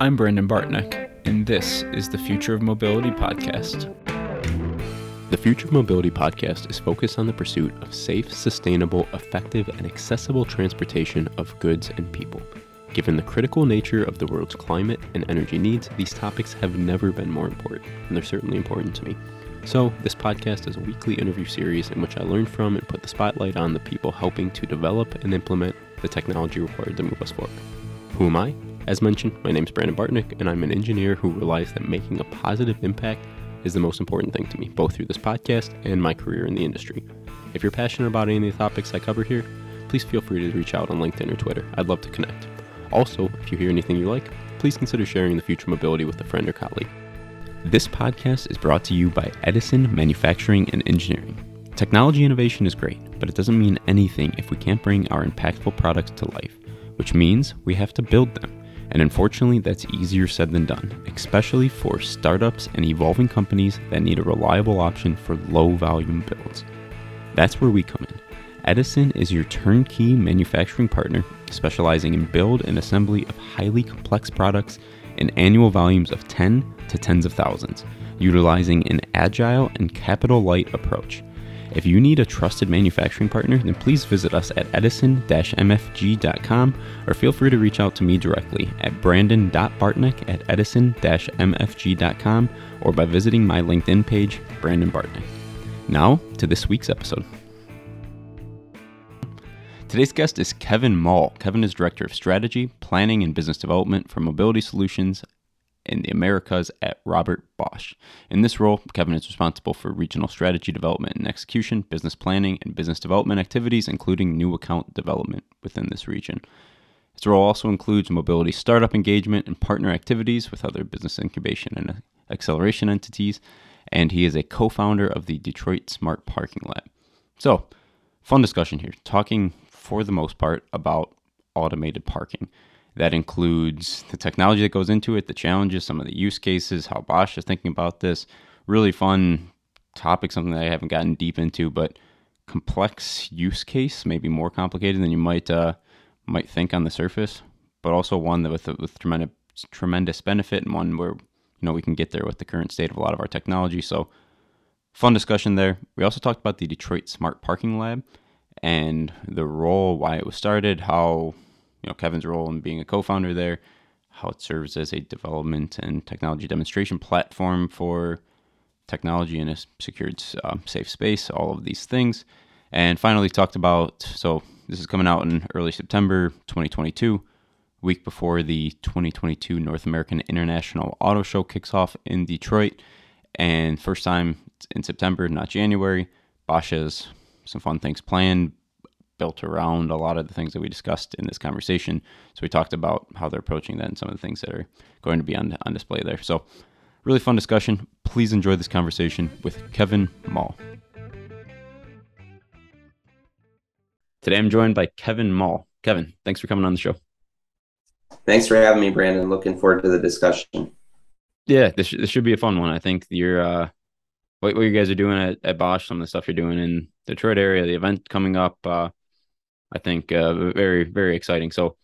I'm Brandon Bartnick, and this is the Future of Mobility podcast. The Future of Mobility podcast is focused on the pursuit of safe, sustainable, effective, and accessible transportation of goods and people. Given the critical nature of the world's climate and energy needs, these topics have never been more important, and they're certainly important to me. So, this podcast is a weekly interview series in which I learn from and put the spotlight on the people helping to develop and implement the technology required to move us forward. Who am I? As mentioned, my name is Brandon Bartnick, and I'm an engineer who realized that making a positive impact is the most important thing to me, both through this podcast and my career in the industry. If you're passionate about any of the topics I cover here, please feel free to reach out on LinkedIn or Twitter. I'd love to connect. Also, if you hear anything you like, please consider sharing the future mobility with a friend or colleague. This podcast is brought to you by Edison Manufacturing and Engineering. Technology innovation is great, but it doesn't mean anything if we can't bring our impactful products to life, which means we have to build them. And unfortunately, that's easier said than done, especially for startups and evolving companies that need a reliable option for low volume builds. That's where we come in. Edison is your turnkey manufacturing partner, specializing in build and assembly of highly complex products in annual volumes of 10 to tens of thousands, utilizing an agile and capital light approach. If you need a trusted manufacturing partner, then please visit us at edison-mfg.com or feel free to reach out to me directly at brandon.bartnick at edison-mfg.com or by visiting my LinkedIn page, Brandon Bartnick. Now to this week's episode. Today's guest is Kevin Mall. Kevin is Director of Strategy, Planning, and Business Development for Mobility Solutions in the Americas at Robert Bosch. In this role, Kevin is responsible for regional strategy development and execution, business planning, and business development activities, including new account development within this region. His role also includes mobility startup engagement and partner activities with other business incubation and acceleration entities, and he is a co founder of the Detroit Smart Parking Lab. So, fun discussion here, talking for the most part about automated parking. That includes the technology that goes into it, the challenges, some of the use cases, how Bosch is thinking about this. Really fun topic, something that I haven't gotten deep into, but complex use case, maybe more complicated than you might uh, might think on the surface, but also one that with with tremendous tremendous benefit and one where you know we can get there with the current state of a lot of our technology. So fun discussion there. We also talked about the Detroit Smart Parking Lab and the role, why it was started, how know Kevin's role in being a co-founder there, how it serves as a development and technology demonstration platform for technology in a secured, um, safe space. All of these things, and finally talked about. So this is coming out in early September 2022, week before the 2022 North American International Auto Show kicks off in Detroit, and first time in September, not January. Bosch has some fun things planned built around a lot of the things that we discussed in this conversation. So we talked about how they're approaching that and some of the things that are going to be on, on display there. So really fun discussion. Please enjoy this conversation with Kevin Mall. Today I'm joined by Kevin Mall. Kevin, thanks for coming on the show. Thanks for having me, Brandon. Looking forward to the discussion. Yeah, this, this should be a fun one. I think you're uh, what, what you guys are doing at, at Bosch, some of the stuff you're doing in Detroit area, the event coming up. Uh, I think uh, very very exciting. So,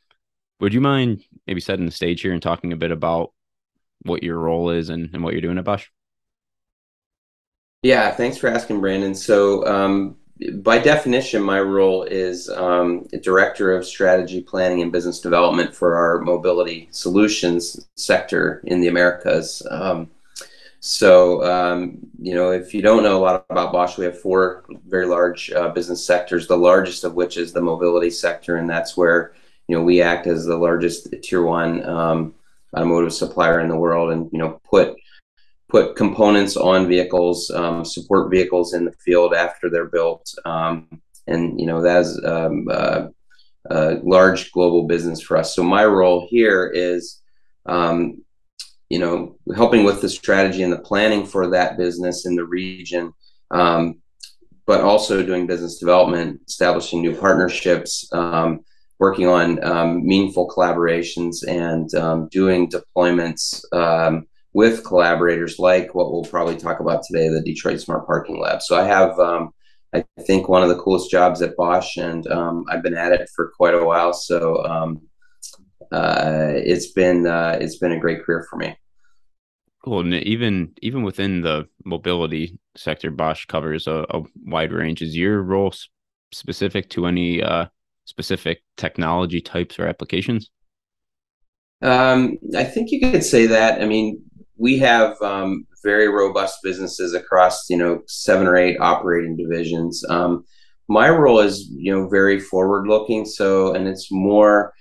would you mind maybe setting the stage here and talking a bit about what your role is and, and what you're doing at Bosch? Yeah, thanks for asking, Brandon. So, um, by definition, my role is um, director of strategy, planning, and business development for our mobility solutions sector in the Americas. Um, so, um, you know, if you don't know a lot about Bosch, we have four very large uh, business sectors, the largest of which is the mobility sector. And that's where, you know, we act as the largest tier one um, automotive supplier in the world and, you know, put put components on vehicles, um, support vehicles in the field after they're built. Um, and, you know, that's um, uh, a large global business for us. So my role here is um, you know, helping with the strategy and the planning for that business in the region, um, but also doing business development, establishing new partnerships, um, working on um, meaningful collaborations, and um, doing deployments um, with collaborators like what we'll probably talk about today, the Detroit Smart Parking Lab. So I have. Um, I think one of the coolest jobs at Bosch, and I've been at it for quite a while. So uh, it's been uh, it's been a great career for me. Cool. And even even within the mobility sector, Bosch covers a, a wide range. Is your role specific to any uh, specific technology types or applications? Um, I think you could say that. I mean, we have um, very robust businesses across you know seven or eight operating divisions. Um, my role is you know very forward looking, so and it's more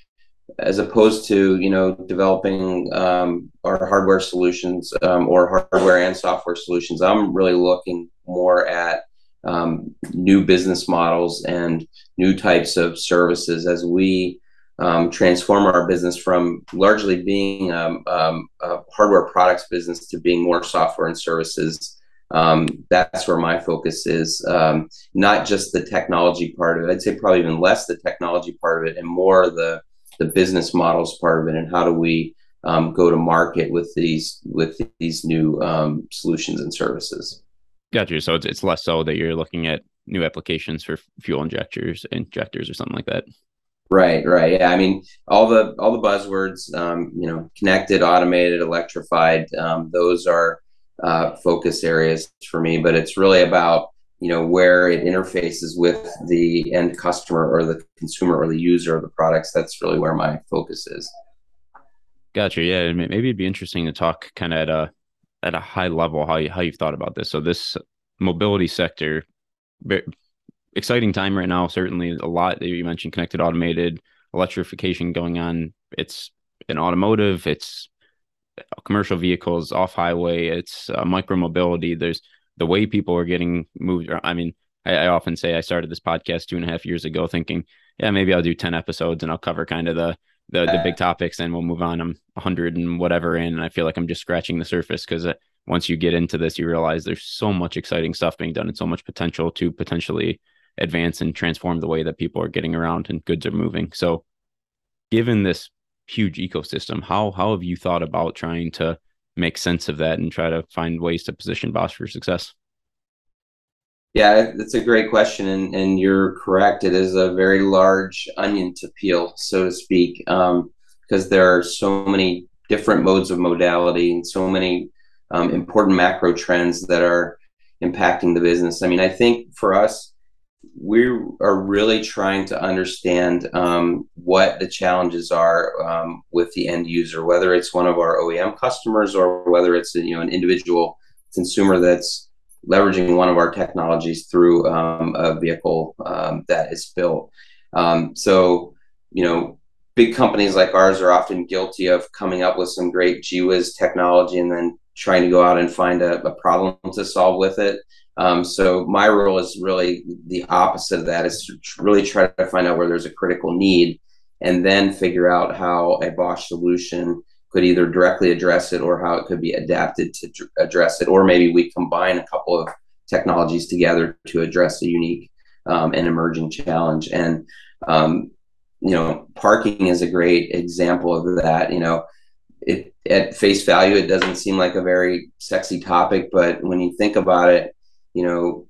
as opposed to you know developing um, our hardware solutions um, or hardware and software solutions. I'm really looking more at um, new business models and new types of services as we um, transform our business from largely being um, um, a hardware products business to being more software and services. That's where my focus is not just the technology part of it. I'd say probably even less the technology part of it and more the the business models part of it and how do we um, go to market with these with these new um, solutions and services. Gotcha. So it's, it's less so that you're looking at new applications for fuel injectors, injectors, or something like that. Right, right. Yeah, I mean, all the all the buzzwords, um, you know, connected, automated, electrified. Um, those are uh, focus areas for me. But it's really about you know where it interfaces with the end customer or the consumer or the user of the products that's really where my focus is. Gotcha yeah maybe it'd be interesting to talk kind of at a at a high level how you how you've thought about this. So this mobility sector exciting time right now certainly a lot that you mentioned connected automated electrification going on. It's in automotive it's commercial vehicles off highway it's uh, micro mobility there's the way people are getting moved. I mean, I, I, often say I started this podcast two and a half years ago thinking, yeah, maybe I'll do 10 episodes and I'll cover kind of the, the, the big topics and we'll move on. I'm 100 and whatever in. And I feel like I'm just scratching the surface because uh, once you get into this, you realize there's so much exciting stuff being done and so much potential to potentially advance and transform the way that people are getting around and goods are moving. So, given this huge ecosystem, how how have you thought about trying to make sense of that and try to find ways to position Bosch for success? Yeah, that's a great question, and, and you're correct. It is a very large onion to peel, so to speak, um, because there are so many different modes of modality and so many um, important macro trends that are impacting the business. I mean, I think for us, we are really trying to understand um, what the challenges are um, with the end user, whether it's one of our OEM customers or whether it's you know an individual consumer that's leveraging one of our technologies through um, a vehicle um, that is built. Um, so you know, big companies like ours are often guilty of coming up with some great GWiz technology and then trying to go out and find a, a problem to solve with it. Um, so my role is really the opposite of that is to really try to find out where there's a critical need and then figure out how a Bosch solution could either directly address it or how it could be adapted to address it. Or maybe we combine a couple of technologies together to address a unique um, and emerging challenge. And, um, you know, parking is a great example of that. You know, it, at face value, it doesn't seem like a very sexy topic, but when you think about it, you know,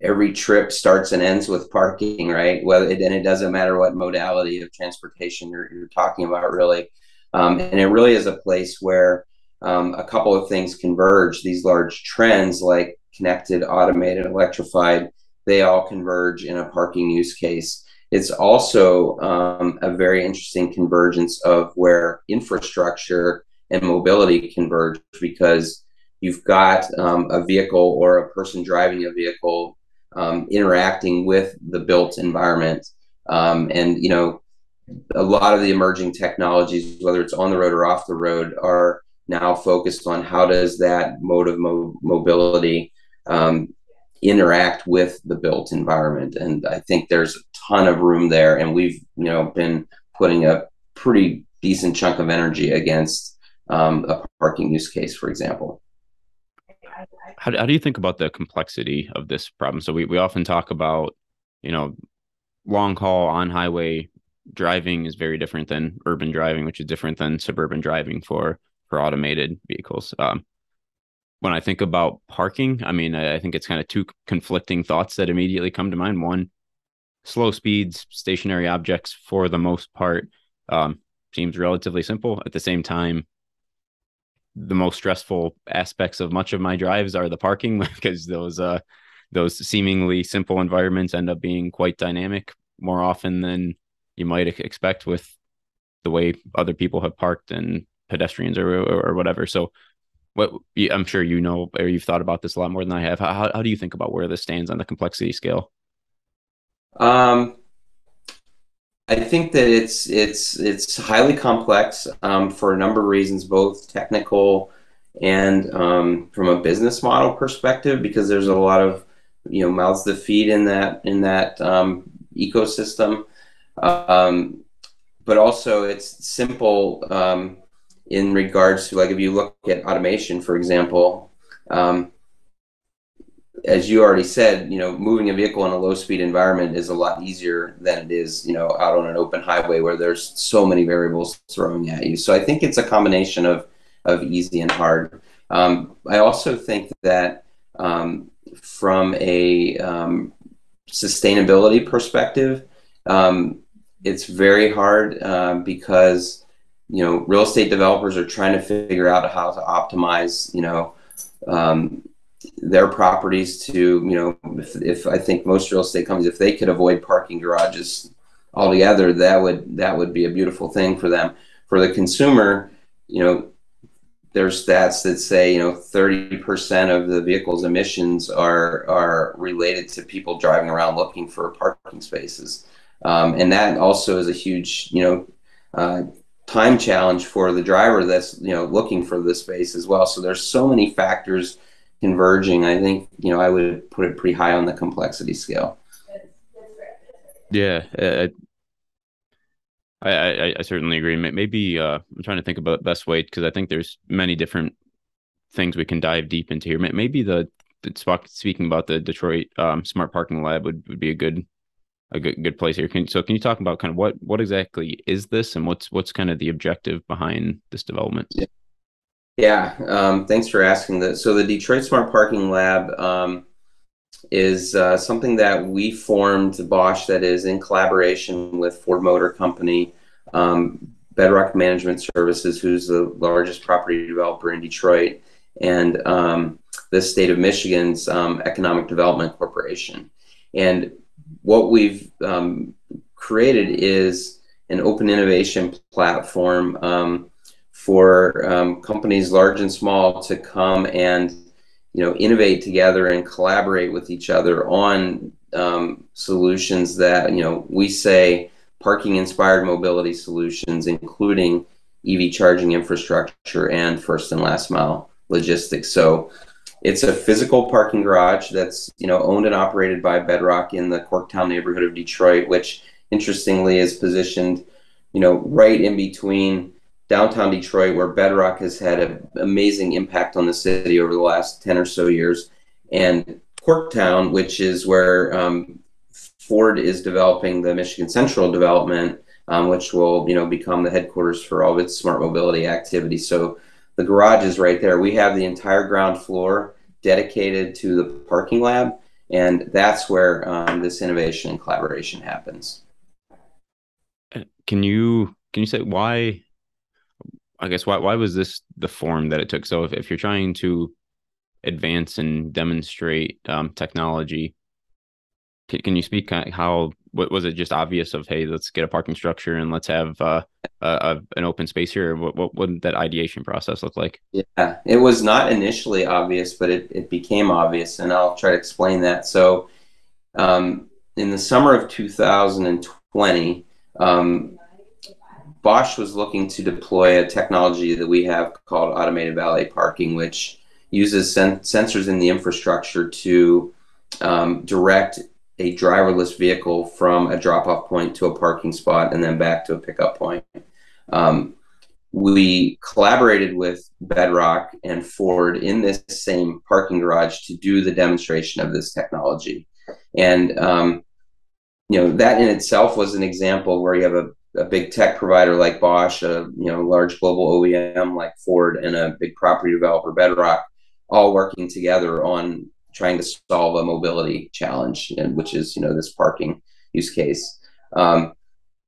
every trip starts and ends with parking, right? Whether and it doesn't matter what modality of transportation you're, you're talking about, really. Um, and it really is a place where um, a couple of things converge. These large trends, like connected, automated, electrified, they all converge in a parking use case. It's also um, a very interesting convergence of where infrastructure and mobility converge because you've got um, a vehicle or a person driving a vehicle um, interacting with the built environment. Um, and, you know, a lot of the emerging technologies, whether it's on the road or off the road, are now focused on how does that mode of mo- mobility um, interact with the built environment. And I think there's a ton of room there. And we've, you know, been putting a pretty decent chunk of energy against um, a parking use case, for example how, how do you think about the complexity of this problem? So we, we often talk about, you know, long haul on highway driving is very different than urban driving, which is different than suburban driving for for automated vehicles. Um, when I think about parking, I mean, I, I think it's kind of two conflicting thoughts that immediately come to mind. One, slow speeds, stationary objects for the most part um, seems relatively simple. At the same time, the most stressful aspects of much of my drives are the parking because those uh those seemingly simple environments end up being quite dynamic more often than you might expect with the way other people have parked and pedestrians or or, whatever. So what I'm sure you know or you've thought about this a lot more than I have. How how do you think about where this stands on the complexity scale? Um I think that it's it's it's highly complex um, for a number of reasons, both technical and um, from a business model perspective, because there's a lot of you know mouths to feed in that in that um, ecosystem. Um, but also, it's simple um, in regards to like if you look at automation, for example. Um, as you already said, you know, moving a vehicle in a low speed environment is a lot easier than it is, you know, out on an open highway where there's so many variables throwing at you. So I think it's a combination of of easy and hard. Um, I also think that um, from a um, sustainability perspective, um, it's very hard uh, because you know real estate developers are trying to figure out how to optimize, you know um, their properties to you know if, if I think most real estate companies if they could avoid parking garages altogether that would that would be a beautiful thing for them. For the consumer you know there's stats that say you know 30% of the vehicle's emissions are are related to people driving around looking for parking spaces. Um, and that also is a huge you know uh, time challenge for the driver that's you know looking for the space as well. So there's so many factors converging, I think you know I would put it pretty high on the complexity scale. Yeah, I, I, I certainly agree. Maybe uh, I'm trying to think about best way because I think there's many different things we can dive deep into here. Maybe the, the speaking about the Detroit um, Smart Parking Lab would, would be a good a good good place here. Can, so can you talk about kind of what what exactly is this and what's what's kind of the objective behind this development? Yeah. Yeah, um, thanks for asking that. So the Detroit Smart Parking Lab um, is uh, something that we formed Bosch that is in collaboration with Ford Motor Company, um, Bedrock Management Services, who's the largest property developer in Detroit, and um, the state of Michigan's um, Economic Development Corporation. And what we've um, created is an open innovation platform for um, companies large and small to come and you know innovate together and collaborate with each other on um, solutions that you know we say parking inspired mobility solutions including ev charging infrastructure and first and last mile logistics. So it's a physical parking garage that's you know owned and operated by bedrock in the corktown neighborhood of detroit which interestingly is positioned you know right in between downtown Detroit, where Bedrock has had an amazing impact on the city over the last 10 or so years, and Corktown, which is where um, Ford is developing the Michigan Central development, um, which will you know become the headquarters for all of its smart mobility activity. So the garage is right there. We have the entire ground floor dedicated to the parking lab, and that's where um, this innovation and collaboration happens. Can you can you say why I guess why why was this the form that it took? So if, if you're trying to advance and demonstrate um, technology, can, can you speak how what was it just obvious of hey let's get a parking structure and let's have uh, a, an open space here? What, what did that ideation process look like? Yeah, it was not initially obvious, but it, it became obvious, and I'll try to explain that. So, um, in the summer of 2020. Um, Bosch was looking to deploy a technology that we have called automated valet parking, which uses sen- sensors in the infrastructure to um, direct a driverless vehicle from a drop off point to a parking spot and then back to a pickup point. Um, we collaborated with Bedrock and Ford in this same parking garage to do the demonstration of this technology. And, um, you know, that in itself was an example where you have a a big tech provider like Bosch, a you know large global OEM like Ford, and a big property developer Bedrock, all working together on trying to solve a mobility challenge, and which is you know this parking use case. Um,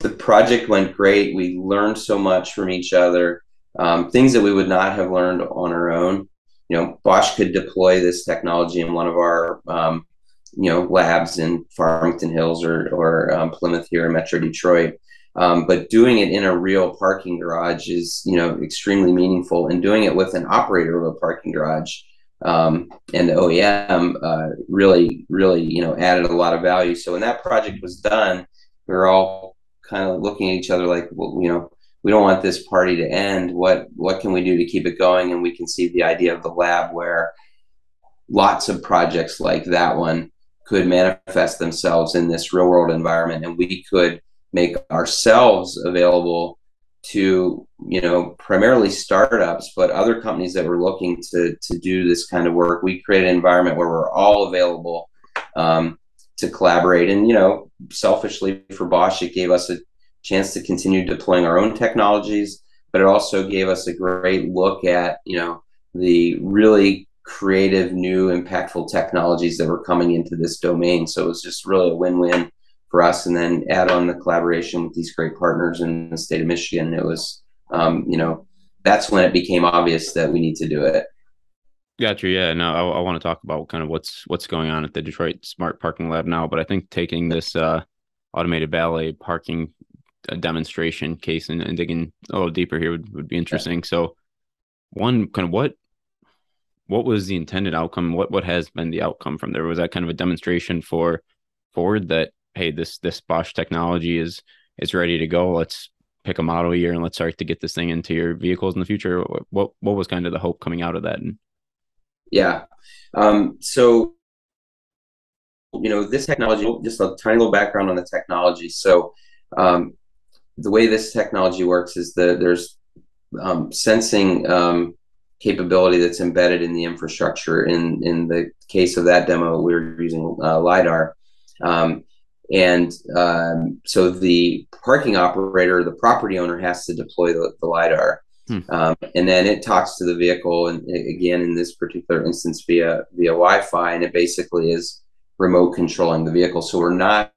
the project went great. We learned so much from each other, um, things that we would not have learned on our own. You know, Bosch could deploy this technology in one of our, um, you know, labs in Farmington Hills or, or um, Plymouth here in Metro Detroit. Um, but doing it in a real parking garage is, you know, extremely meaningful. And doing it with an operator of a parking garage um, and OEM uh, really, really, you know, added a lot of value. So when that project was done, we were all kind of looking at each other like, well, you know, we don't want this party to end. What what can we do to keep it going? And we can see the idea of the lab where lots of projects like that one could manifest themselves in this real world environment, and we could make ourselves available to you know primarily startups but other companies that were looking to to do this kind of work. We create an environment where we're all available um, to collaborate. And you know selfishly for bosch it gave us a chance to continue deploying our own technologies but it also gave us a great look at you know the really creative new impactful technologies that were coming into this domain. So it was just really a win-win for us and then add on the collaboration with these great partners in the state of Michigan. It was, um, you know, that's when it became obvious that we need to do it. Gotcha. Yeah. No, I, I want to talk about kind of what's what's going on at the Detroit Smart Parking Lab now, but I think taking this uh, automated valet parking uh, demonstration case and, and, digging a little deeper here would, would be interesting. Yeah. So, one kind of what what was the intended outcome? What what has been the outcome from there? Was that kind of a demonstration for Ford that hey, this this Bosch technology is is ready to go. Let's pick a model year and let's start to get this thing into your vehicles in the future. What what was kind of the hope coming out of that? Yeah, um, so you know this technology. Just a tiny little background on the technology. So um, the way this technology works is that there's um, sensing um, capability that's embedded in the infrastructure. In in the case of that demo, we are using uh, lidar. Um, and um, so the parking operator, the property owner, has to deploy the, the lidar, hmm. um, and then it talks to the vehicle, and again in this particular instance via via Wi-Fi, and it basically is remote controlling the vehicle. So we're not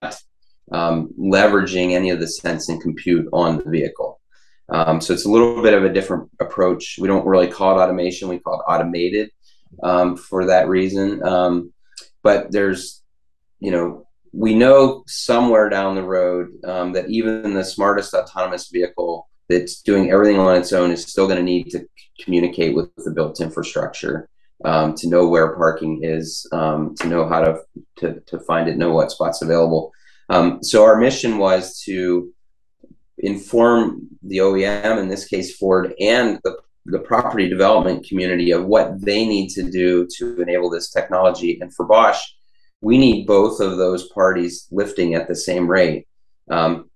um, leveraging any of the sense and compute on the vehicle. Um, so it's a little bit of a different approach. We don't really call it automation; we call it automated um, for that reason. Um, but there's, you know, we know somewhere down the road um, that even the smartest autonomous vehicle that's doing everything on its own is still going to need to communicate with the built infrastructure um, to know where parking is, um, to know how to, to, to find it, know what spots available. Um, so our mission was to inform the OEM, in this case Ford, and the the property development community of what they need to do to enable this technology. And for Bosch, we need both of those parties lifting at the same rate. Um,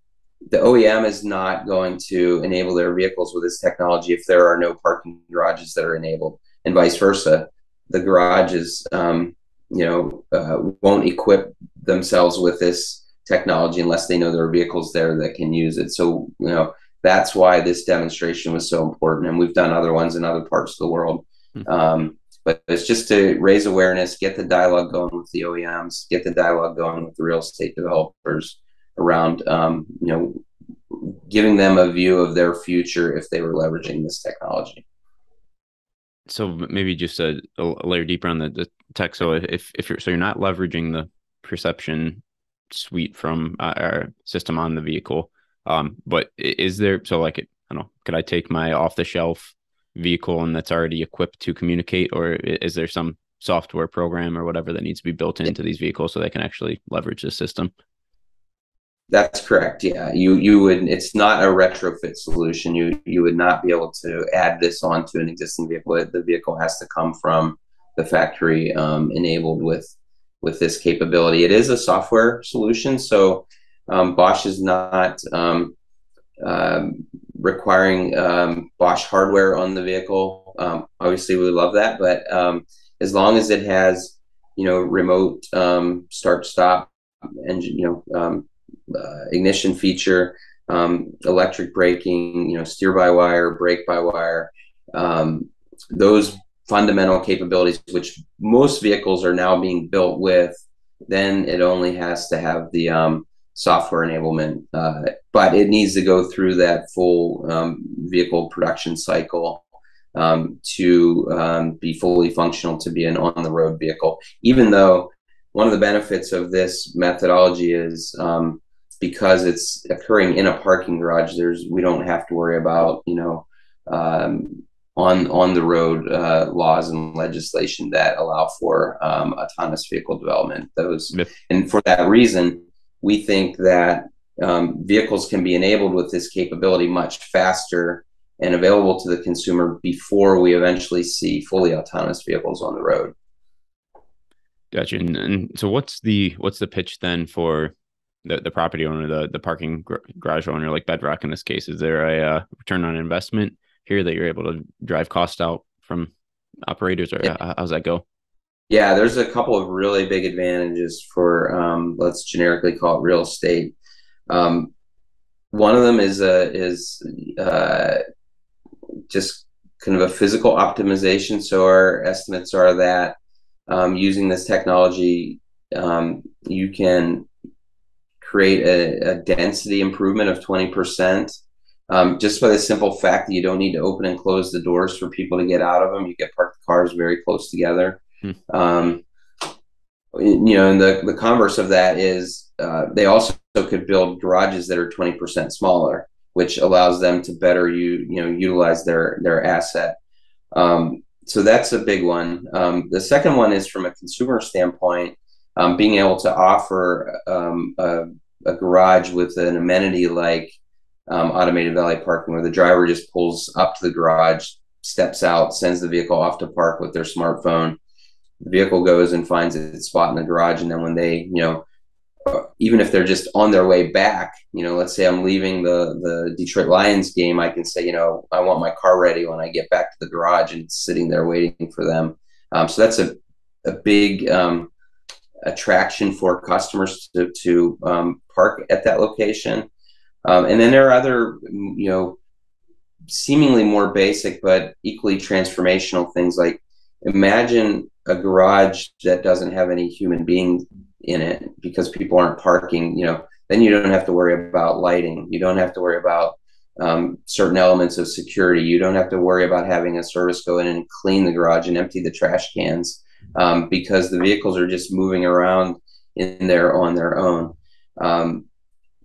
the OEM is not going to enable their vehicles with this technology if there are no parking garages that are enabled, and vice versa. The garages, um, you know, uh, won't equip themselves with this technology unless they know there are vehicles there that can use it. So, you know, that's why this demonstration was so important, and we've done other ones in other parts of the world. Mm-hmm. Um, but it's just to raise awareness, get the dialogue going with the OEMs, get the dialogue going with the real estate developers around, um, you know, giving them a view of their future if they were leveraging this technology. So maybe just a, a layer deeper on the, the, tech. So if if you're so you're not leveraging the perception suite from uh, our system on the vehicle, um, but is there so like I don't know, could I take my off the shelf vehicle and that's already equipped to communicate, or is there some software program or whatever that needs to be built into these vehicles so they can actually leverage the system? That's correct. Yeah, you you would. It's not a retrofit solution. You you would not be able to add this onto an existing vehicle. The vehicle has to come from the factory um, enabled with with this capability. It is a software solution, so um, Bosch is not um, um requiring um, Bosch hardware on the vehicle. Um, obviously, we love that, but um, as long as it has, you know, remote um, start stop engine, you know, um, uh, ignition feature, um, electric braking, you know, steer by wire, brake by wire, those fundamental capabilities, which most vehicles are now being built with, then it only has to have the software enablement uh, but it needs to go through that full um, vehicle production cycle um, to um, be fully functional to be an on the road vehicle. Even though one of the benefits of this methodology is um, because it's occurring in a parking garage, there's we don't have to worry about you know um, on on the road uh, laws and legislation that allow for um, autonomous vehicle development. Those yep. and for that reason, we think that um, vehicles can be enabled with this capability much faster and available to the consumer before we eventually see fully autonomous vehicles on the road. Gotcha. And, and so, what's the what's the pitch then for the, the property owner, the the parking gr- garage owner, like Bedrock in this case? Is there a uh, return on investment here that you're able to drive cost out from operators, or yeah. how's that go? Yeah, there's a couple of really big advantages for um, let's generically call it real estate. Um, one of them is uh, is uh, just kind of a physical optimization. So our estimates are that um, using this technology, um, you can create a, a, density improvement of 20%. Um, just by the simple fact that you don't need to open and close the doors for people to get out of them. You get parked cars very close together. Hmm. Um, you know, and the, the converse of that is uh, they also could build garages that are 20% smaller, which allows them to better you, you know, utilize their, their asset. Um, so that's a big one. Um, the second one is from a consumer standpoint, um, being able to offer um, a, a, garage with an amenity like um, automated valet parking, where the driver just pulls up to the garage, steps out, sends the vehicle off to park with their smartphone, vehicle goes and finds its spot in the garage. And then when they you know even if they're just on their way back you know let's say i'm leaving the the detroit lions game i can say you know i want my car ready when i get back to the garage and it's sitting there waiting for them. Um, so that's a, a big um, attraction for customers to, to um, park at that location. Um, and then there are other you know seemingly more basic but equally transformational things. Like imagine a garage that doesn't have any human being in it because people aren't parking, you know, then you don't have to worry about lighting. You don't have to worry about um, certain elements of security. You don't have to worry about having a service go in and clean the garage and empty the trash cans um, because the vehicles are just moving around in there on their own. Um,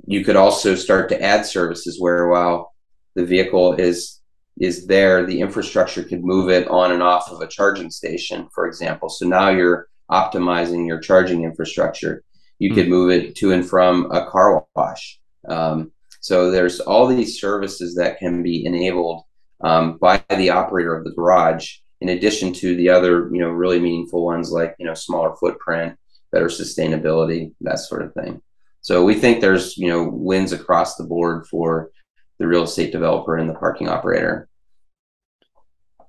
you could also start to add services where while the vehicle is is there, the infrastructure could move it on and off of a charging station, for example. So now you're optimizing your charging infrastructure. You mm could move it to and from a car wash. Um, so there's all these services that can be enabled um, by the operator of the garage, in addition to the other, you know, really meaningful ones like you know smaller footprint, better sustainability, that sort of thing. So we think there's you know wins across the board for the real estate developer and the parking operator.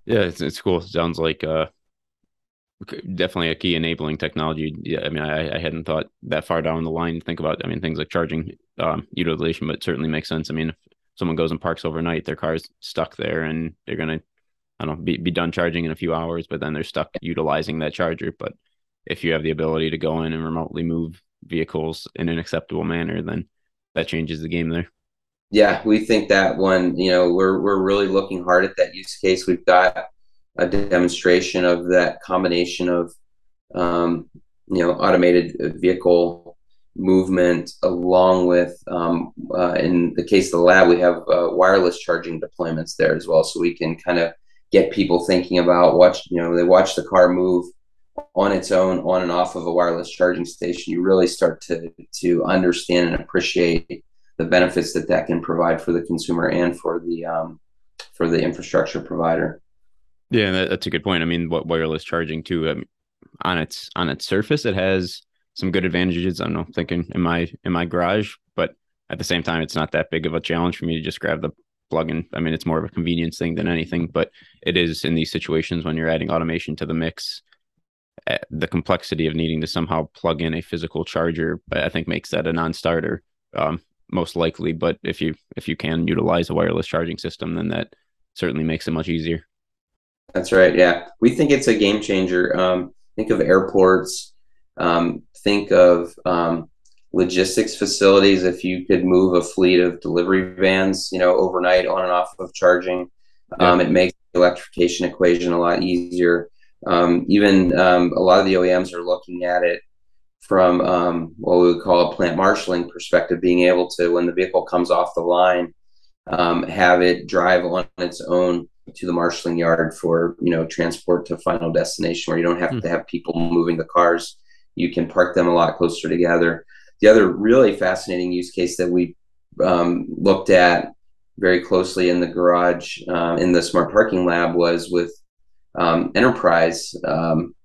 Yeah, it's, it's cool. It sounds like uh, definitely a key enabling technology. Yeah, I mean, I, I hadn't thought that far down the line to think about. I mean, things like charging um, utilization, but certainly makes sense. I mean, if someone goes and parks overnight, their car's stuck there, and they're gonna, I don't know, be, be done charging in a few hours, but then they're stuck utilizing that charger. But if you have the ability to go in and remotely move vehicles in an acceptable manner, then that changes the game there yeah, we think that one, you know, we're we're really looking hard at that use case. We've got a demonstration of that combination of, um, you know, automated vehicle movement along with, um, uh, in the case of the lab, we have uh, wireless charging deployments there as well, so we can kind of get people thinking about watch, you know, they watch the car move on its own on and off of a wireless charging station. You really start to to understand and appreciate the benefits that that can provide for the consumer and for the um, for the infrastructure provider. Yeah, that's a good point. I mean, what wireless charging too um, on its on its surface, it has some good advantages. I don't know, thinking in my in my garage, but at the same time, it's not that big of a challenge for me to just grab the plug in. I mean, it's more of a convenience thing than anything, but it is in these situations when you're adding automation to the mix. Eh, the complexity of needing to somehow plug in a physical charger, I think, makes that a non-starter. Um, most likely. But if you if you can utilize a wireless charging system, then that certainly makes it much easier. That's right. Yeah, we think it's a game changer. Um, think of airports. Um, think of um, logistics facilities. If you could move a fleet of delivery vans, you know, overnight on and off of charging, yeah. um, it makes the electrification equation a lot easier. Um, even um, a lot of the OEMs are looking at it from um, what we would call a plant marshaling perspective, being able to, when the vehicle comes off the line, um, have it drive on its own to the marshaling yard for you know transport to final destination, where you don't have mm. to have people moving the cars. You can park them a lot closer together. The other really fascinating use case that we um, looked at very closely in the garage uh, in the smart parking lab was with um, Enterprise, um,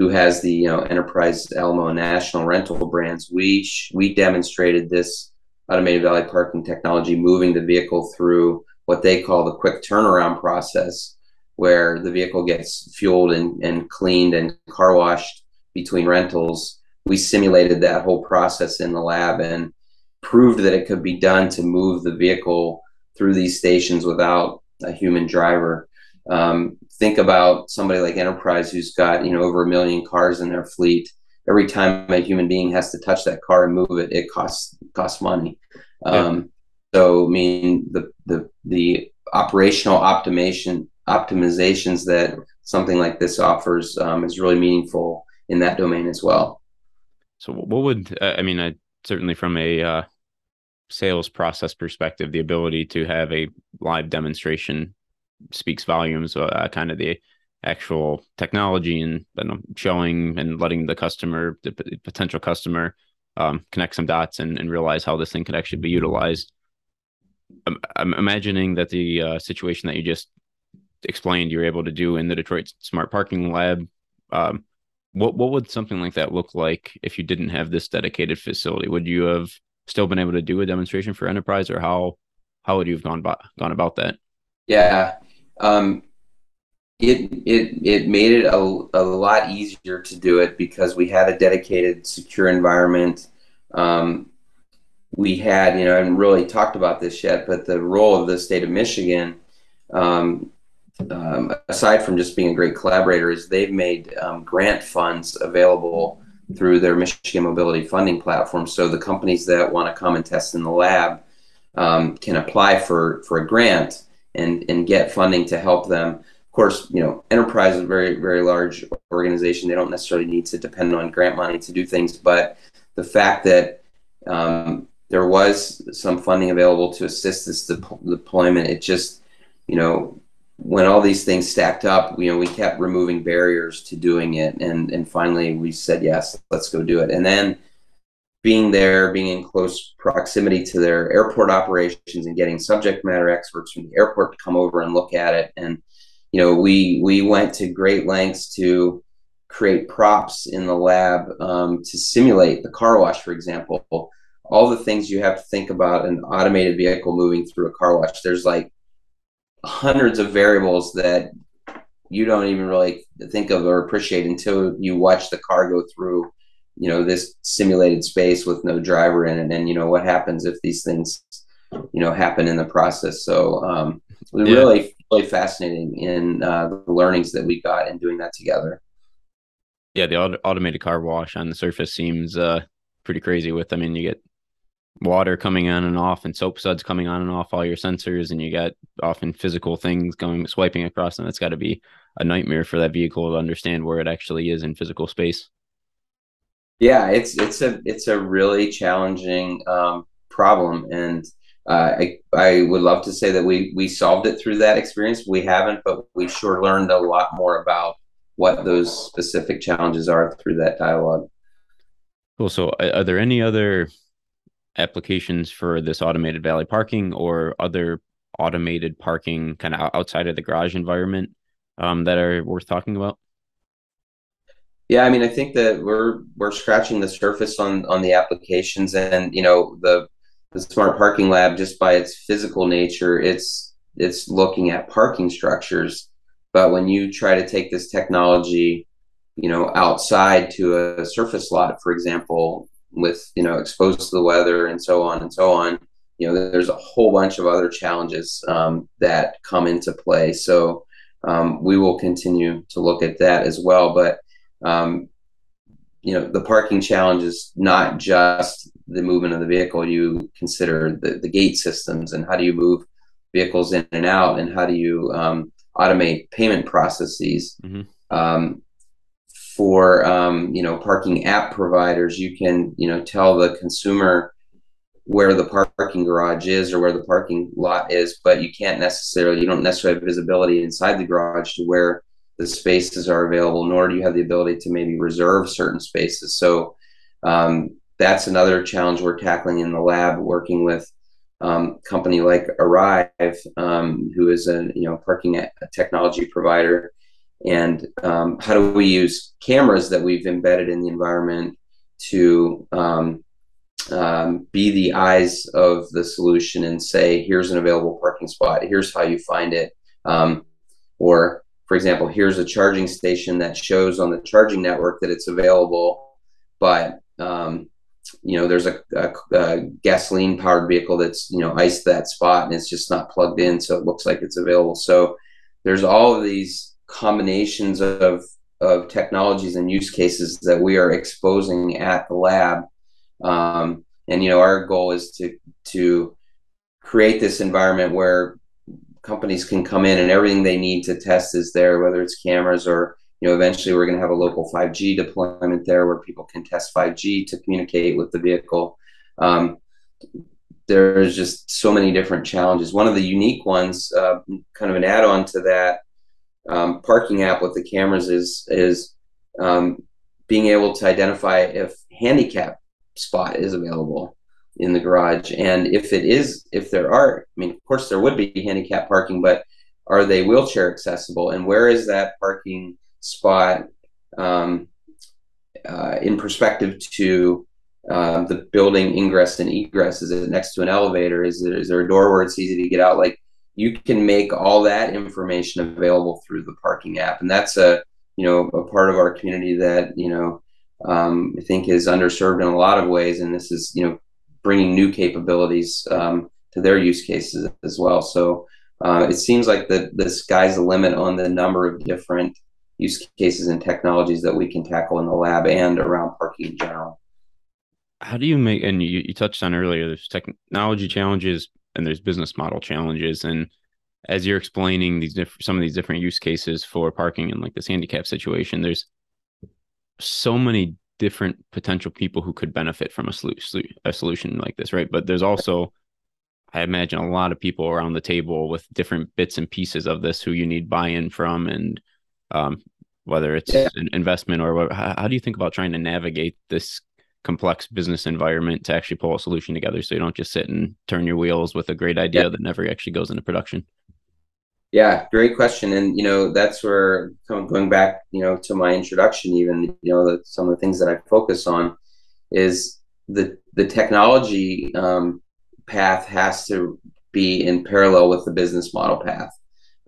who has the you know Enterprise Alamo National rental brands. We sh- we demonstrated this automated valet parking technology, moving the vehicle through what they call the quick turnaround process, where the vehicle gets fueled and, and cleaned and car washed between rentals. We simulated that whole process in the lab and proved that it could be done to move the vehicle through these stations without a human driver. Um, think about somebody like Enterprise who's got you know over a million cars in their fleet. Every time a human being has to touch that car and move it, it costs costs money. Um, so, I mean, the the the operational optimization optimizations that something like this offers um, is really meaningful in that domain as well. So, what would I mean? I certainly from a uh, sales process perspective, the ability to have a live demonstration speaks volumes. Uh, kind of the actual technology and showing and letting the customer, the potential customer, um, connect some dots and, and realize how this thing could actually be utilized. I'm, I'm imagining that the uh, situation that you just explained you're able to do in the Detroit Smart Parking Lab. Um, what what would something like that look like if you didn't have this dedicated facility? Would you have still been able to do a demonstration for enterprise, or how how would you have gone by, gone about that? Yeah, um, it it it made it a, a lot easier to do it because we had a dedicated secure environment. Um, we had, you know, I haven't really talked about this yet, but the role of the state of Michigan, um, um, aside from just being a great collaborator, is they've made um, grant funds available through their Michigan Mobility Funding Platform. So the companies that want to come and test in the lab um, can apply for for a grant and and get funding to help them. Of course, you know, enterprise is a very very large organization. They don't necessarily need to depend on grant money to do things, but the fact that um, there was some funding available to assist this de- deployment, it just, you know, when all these things stacked up, you know, we kept removing barriers to doing it, and and finally we said yes, let's go do it. And then being there, being in close proximity to their airport operations, and getting subject matter experts from the airport to come over and look at it, and you know, we we went to great lengths to create props in the lab um, to simulate the car wash, for example. All the things you have to think about an automated vehicle moving through a car wash. There's like hundreds of variables that you don't even really think of or appreciate until you watch the car go through you know this simulated space with no driver in it. And you know what happens if these things you know happen in the process? So um yeah. really really fascinating in uh, the learnings that we got in doing that together. Yeah the auto- automated car wash on the surface seems uh pretty crazy with i mean you get water coming on and off and soap suds coming on and off all your sensors and you got often physical things going swiping across them it's got to be a nightmare for that vehicle to understand where it actually is in physical space yeah it's it's a it's a really challenging um, problem and uh, I, I would love to say that we we solved it through that experience. We haven't but we sure learned a lot more about what those specific challenges are through that dialogue. Cool. So are there any other applications for this automated valet parking or other automated parking kind of outside of the garage environment um, that are worth talking about? Yeah, I mean, I think that we're we're scratching the surface on on the applications, and you know, the the smart parking lab, just by its physical nature, it's it's looking at parking structures. But when you try to take this technology, you know, outside to a surface lot, for example, with you know exposed to the weather and so on and so on you know there's a whole bunch of other challenges um, that come into play so um, we will continue to look at that as well but um, you know the parking challenge is not just the movement of the vehicle. You consider the, the gate systems and how do you move vehicles in and out, and how do you um, automate payment processes. Mm-hmm. Um, for um, you know parking app providers, you can you know tell the consumer where the parking garage is or where the parking lot is, but you can't necessarily you don't necessarily have visibility inside the garage to where the spaces are available, nor do you have the ability to maybe reserve certain spaces. So um, that's another challenge we're tackling in the lab, working with um, company like Arrive, um, who is a you know parking technology provider, and um, how do we use cameras that we've embedded in the environment to um, um, be the eyes of the solution and say, here's an available parking spot, here's how you find it, um, or for example, here's a charging station that shows on the charging network that it's available, but um, you know there's a, a, a gasoline powered vehicle that's you know iced that spot and it's just not plugged in, so it looks like it's available. So there's all of these combinations of of technologies and use cases that we are exposing at the lab, um, and you know our goal is to to create this environment where companies can come in and everything they need to test is there, whether it's cameras or you know eventually we're going to have a local 5G deployment there where people can test 5G to communicate with the vehicle. Um, there's just so many different challenges. One of the unique ones, uh, kind of an add-on to that um, parking app with the cameras, is is um, being able to identify if handicap spot is available in the garage. And if it is, if there are, I mean, of course, there would be handicap parking, but are they wheelchair accessible? And where is that parking spot um, uh, in perspective to uh, the building ingress and egress? Is it next to an elevator? Is there, is there a door where it's easy to get out? Like you can make all that information available through the parking app, and that's a you know a part of our community that you know um, I think is underserved in a lot of ways, and this is you know bringing new capabilities um, to their use cases as well. So uh, it seems like the, the sky's the limit on the number of different use cases and technologies that we can tackle in the lab and around parking in general. How do you make, and you, you touched on earlier, there's technology challenges and there's business model challenges. And as you're explaining these different, some of these different use cases for parking in like this handicap situation, there's so many different potential people who could benefit from a, solu- a solution like this, right? But there's also, I imagine, a lot of people around the table with different bits and pieces of this who you need buy-in from, and um, whether it's yeah. an investment or what, how, how do you think about trying to navigate this complex business environment to actually pull a solution together so you don't just sit and turn your wheels with a great idea yeah. that never actually goes into production? Yeah, great question. And, you know, that's where going back, you know, to my introduction, even, you know, the, some of the things that I focus on is the, the technology um, path has to be in parallel with the business model path.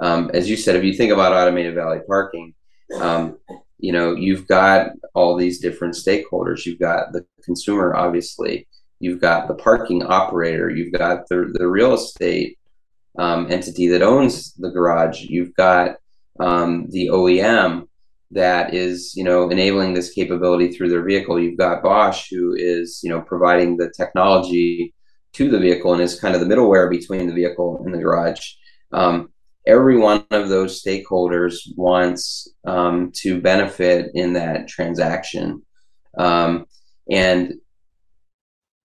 Um, as you said, if you think about automated valet parking, um, you know, you've got all these different stakeholders. You've got the consumer, obviously. You've got the parking operator. You've got the, the real estate um, entity that owns the garage. You've got um, the OEM that is, you know, enabling this capability through their vehicle. You've got Bosch, who is, you know, providing the technology to the vehicle and is kind of the middleware between the vehicle and the garage. Um, every one of those stakeholders wants um, to benefit in that transaction. Um, and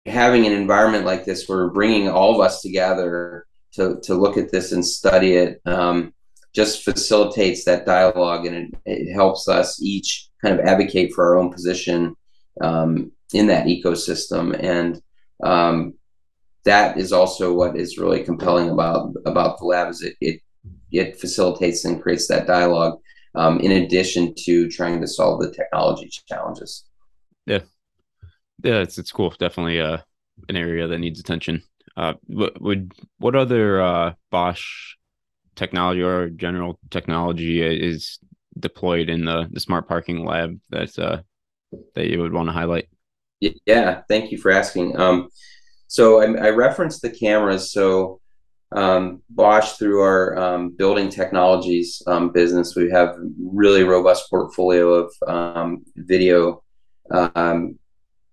having an environment like this where we're bringing all of us together to, to look at this and study it um, just facilitates that dialogue and it, it, helps us each kind of advocate for our own position um, in that ecosystem. And um, that is also what is really compelling about about the lab is it it, it facilitates and creates that dialogue um, in addition to trying to solve the technology challenges. Yeah. Yeah it's, it's cool. Definitely uh, an area that needs attention uh, would what other uh, Bosch technology or general technology is deployed in the, the smart parking lab that uh, that you would want to highlight? Yeah, thank you for asking. Um, so I, I, referenced the cameras. So um, Bosch, through our um, building technologies um, business, we have really robust portfolio of um, video um,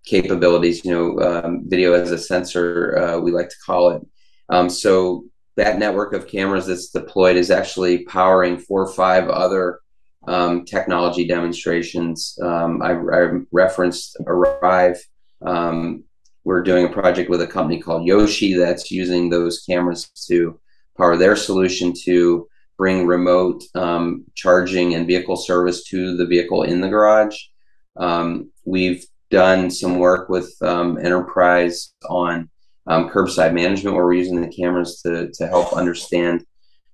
capabilities, you know, um, video as a sensor, uh, we like to call it. Um, so that network of cameras that's deployed is actually powering four or five other um, technology demonstrations. Um, I, I, referenced Arrive. Um, we're doing a project with a company called Yoshi that's using those cameras to power their solution to bring remote um, charging and vehicle service to the vehicle in the garage. Um, we've done some work with um, Enterprise on um, curbside management, where we're using the cameras to to help understand,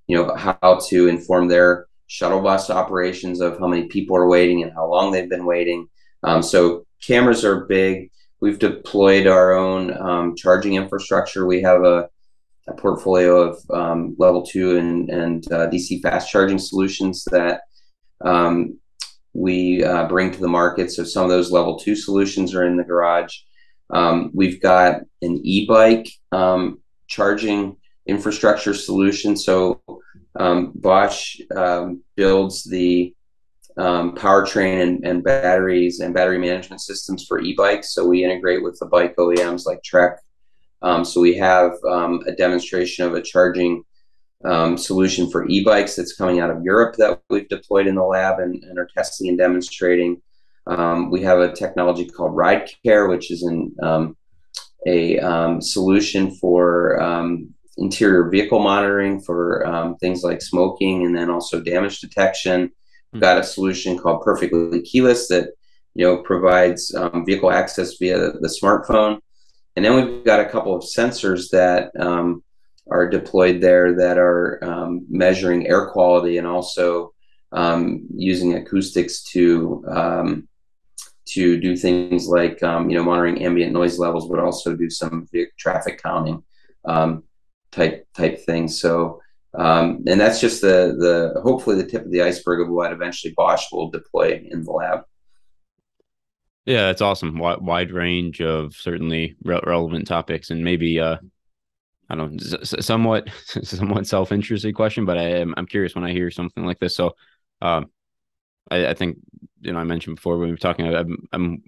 you know, how to inform their shuttle bus operations of how many people are waiting and how long they've been waiting. Um, so cameras are big. We've deployed our own um, charging infrastructure. We have a, a portfolio of um, level two and, and uh, DC fast charging solutions that um, we uh, bring to the market. So some of those level two solutions are in the garage. Um, we've got an e-bike um, charging infrastructure solution. So um, Bosch um, builds the um, powertrain and, and, batteries and battery management systems for e-bikes. So we integrate with the bike OEMs like Trek. Um, so we have a demonstration of a charging um, solution for e-bikes that's coming out of Europe that we've deployed in the lab and, and are testing and demonstrating. Um, we have a technology called RideCare, which is an, um, a um, solution for um, interior vehicle monitoring for um, things like smoking and then also damage detection. We've got a solution called Perfectly Keyless that you know provides vehicle access via the smartphone. And then we've got a couple of sensors that um, are deployed there that are um, measuring air quality and also um, using acoustics to um, to do things like um, you know monitoring ambient noise levels, but also do some traffic counting um, type type things. So um, and that's just the the hopefully the tip of the iceberg of what eventually Bosch will deploy in the lab. Yeah, that's awesome. W- wide range of certainly re- relevant topics, and maybe uh, I don't know, somewhat somewhat self interested question, but I am I'm curious when I hear something like this. So, um, I, I think you know I mentioned before when we were talking. I'm, I'm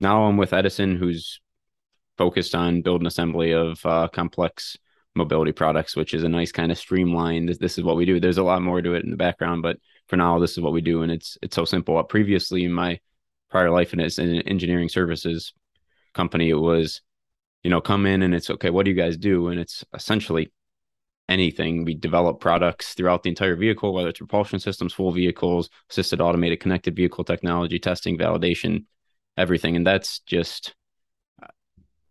now I'm with Edison, who's focused on build and assembly of uh, complex mobility products, which is a nice kind of streamlined. This, this is what we do. There's a lot more to it in the background, but for now, this is what we do, and it's it's so simple. Previously, in my prior life in an engineering services company, it was you know, come in and it's okay, what do you guys do? And it's essentially anything. We develop products throughout the entire vehicle, whether it's propulsion systems, full vehicles, assisted automated connected vehicle technology, testing, validation, everything. And that's just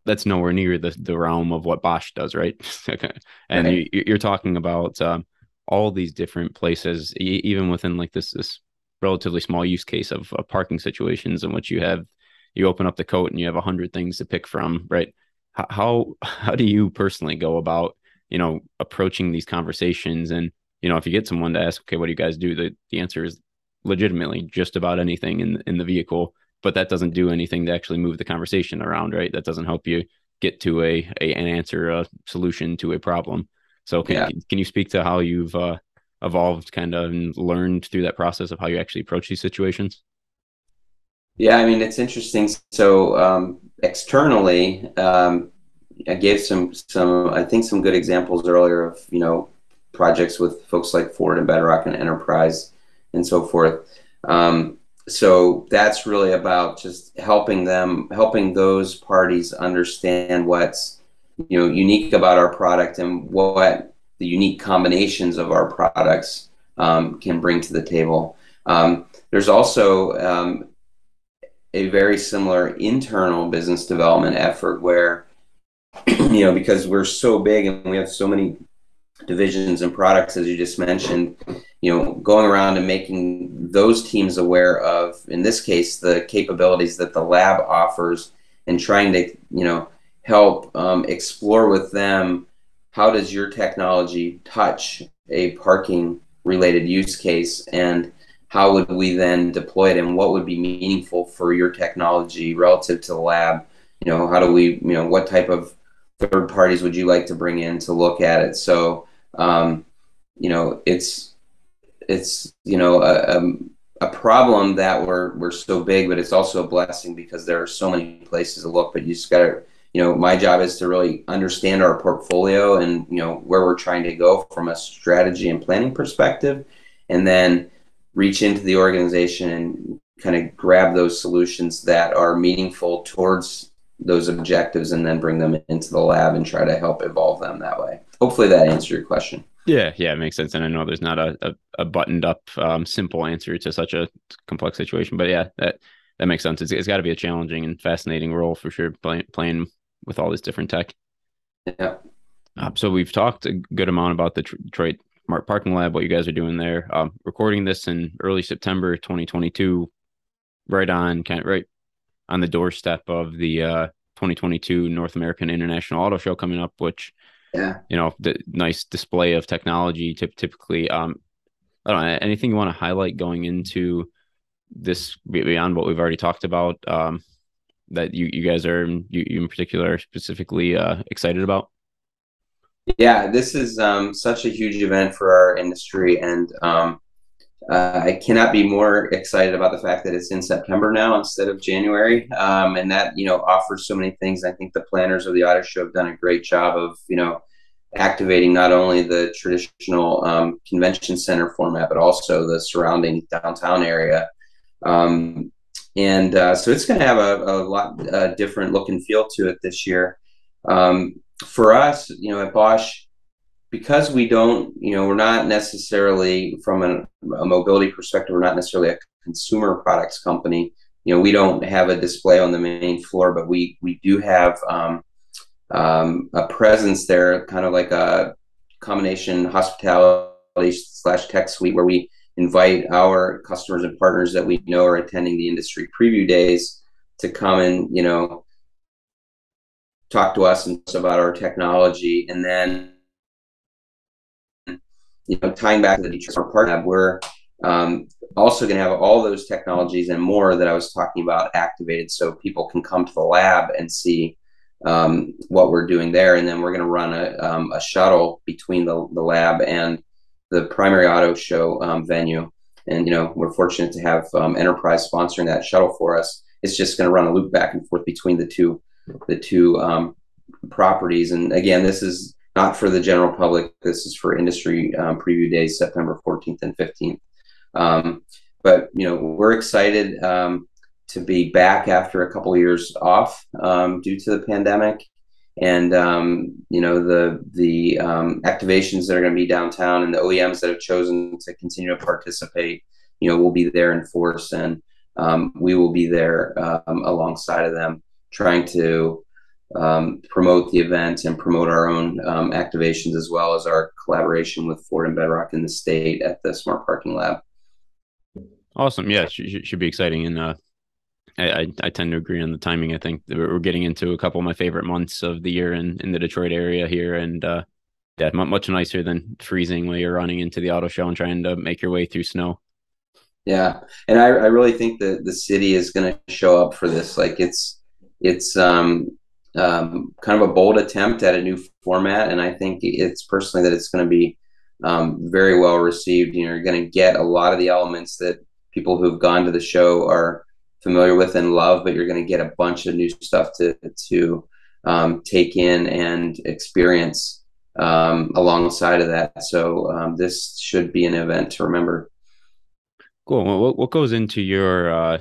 that's nowhere near the, the realm of what Bosch does, right? and right. You, are talking about um, all these different places, even within like this this relatively small use case of, of parking situations in which you have you open up the coat and you have a hundred things to pick from, right? How how do you personally go about you know approaching these conversations? And you know if you get someone to ask okay what do you guys do? the, the answer is legitimately just about anything in in the vehicle but that doesn't do anything to actually move the conversation around right? That doesn't help you get to a, a an answer a solution to a problem. So can, yeah. can you speak to how you've uh, evolved kind of and learned through that process of how you actually approach these situations yeah i mean it's interesting so um, externally, um, I gave some some I think some good examples earlier of you know projects with folks like Ford and Bedrock and Enterprise and so forth. Um, so that's really about just helping them, helping those parties understand what's you know unique about our product and what the unique combinations of our products um, can bring to the table. Um, there's also um, a very similar internal business development effort where you know because we're so big and we have so many divisions and products as you just mentioned you know going around and making those teams aware of in this case the capabilities that the lab offers and trying to you know help um, explore with them how does your technology touch a parking related use case? And how would we then deploy it and what would be meaningful for your technology relative to the lab you know how do we you know what type of third parties would you like to bring in to look at it so um, you know it's it's you know a, a problem that we're we're so big, but it's also a blessing because there are so many places to look. But you just got to, you know, my job is to really understand our portfolio and you know where we're trying to go from a strategy and planning perspective, and then reach into the organization and kind of grab those solutions that are meaningful towards those objectives and then bring them into the lab and try to help evolve them that way. Hopefully that answers your question. Yeah, yeah, it makes sense. And I know there's not a, a, a buttoned up, um, simple answer to such a complex situation, but yeah, that that makes sense. It's, it's got to be a challenging and fascinating role for sure, play, playing with all this different tech. Yeah. Uh, so we've talked a good amount about the Detroit Smart Parking Lab, what you guys are doing there. Um, recording this in early September 2022, right on kind of right on the doorstep of the uh, 2022 North American International Auto Show coming up, which yeah, you know, the nice display of technology. typically, um, I don't know anything you want to highlight going into this beyond what we've already talked about. Um, that you you guys are you, you in particular specifically uh, excited about. Yeah, this is um, such a huge event for our industry, and um, uh, I cannot be more excited about the fact that it's in September now instead of January, um, and that you know offers so many things. I think the planners of the auto show have done a great job of you know activating not only the traditional um, convention center format but also the surrounding downtown area. Um, and uh, so it's going to have a, a lot uh, different look and feel to it this year. Um, for us, you know, at Bosch, because we don't, you know, we're not necessarily from a, mobility perspective, we're not necessarily a consumer products company. You know, we don't have a display on the main floor, but we we do have um, um, a presence there, kind of like a combination hospitality slash tech suite, where we invite our customers and partners that we know are attending the industry preview days to come and you know talk to us and about our technology, and then you know, tying back to the Detroit Park Lab, we're um, also going to have all those technologies and more that I was talking about activated so people can come to the lab and see um, what we're doing there. And then we're going to run a, um, a shuttle between the, the lab and the primary auto show um, venue. And, you know, we're fortunate to have um, Enterprise sponsoring that shuttle for us. It's just going to run a loop back and forth between the two, the two um, properties. And again, this is not for the general public. This is for industry um, preview days, September 14th and 15th. Um, but you know, we're excited um, to be back after a couple of years off um, due to the pandemic, and um, you know the the activations that are going to be downtown and the OEMs that have chosen to continue to participate. You know, will be there in force, and we will be there alongside of them, trying to um, promote the event and promote our own um, activations as well as our collaboration with Ford and Bedrock in the state at the Smart Parking Lab. Awesome. Yeah, should, should be exciting. And uh, I, I, I, tend to agree on the timing. I think we're getting into a couple of my favorite months of the year in, in the Detroit area here. And uh, yeah, much nicer than freezing while you're running into the auto show and trying to make your way through snow. Yeah. And I, I really think that the city is going to show up for this. Like it's, it's, um, um, kind of a bold attempt at a new format, and I think it's personally that it's going to be um, very well received. You know, you're going to get a lot of the elements that people who've gone to the show are familiar with and love, but you're going to get a bunch of new stuff to to um, take in and experience um, alongside of that. So um, this should be an event to remember. Cool. Well, what, what goes into your uh,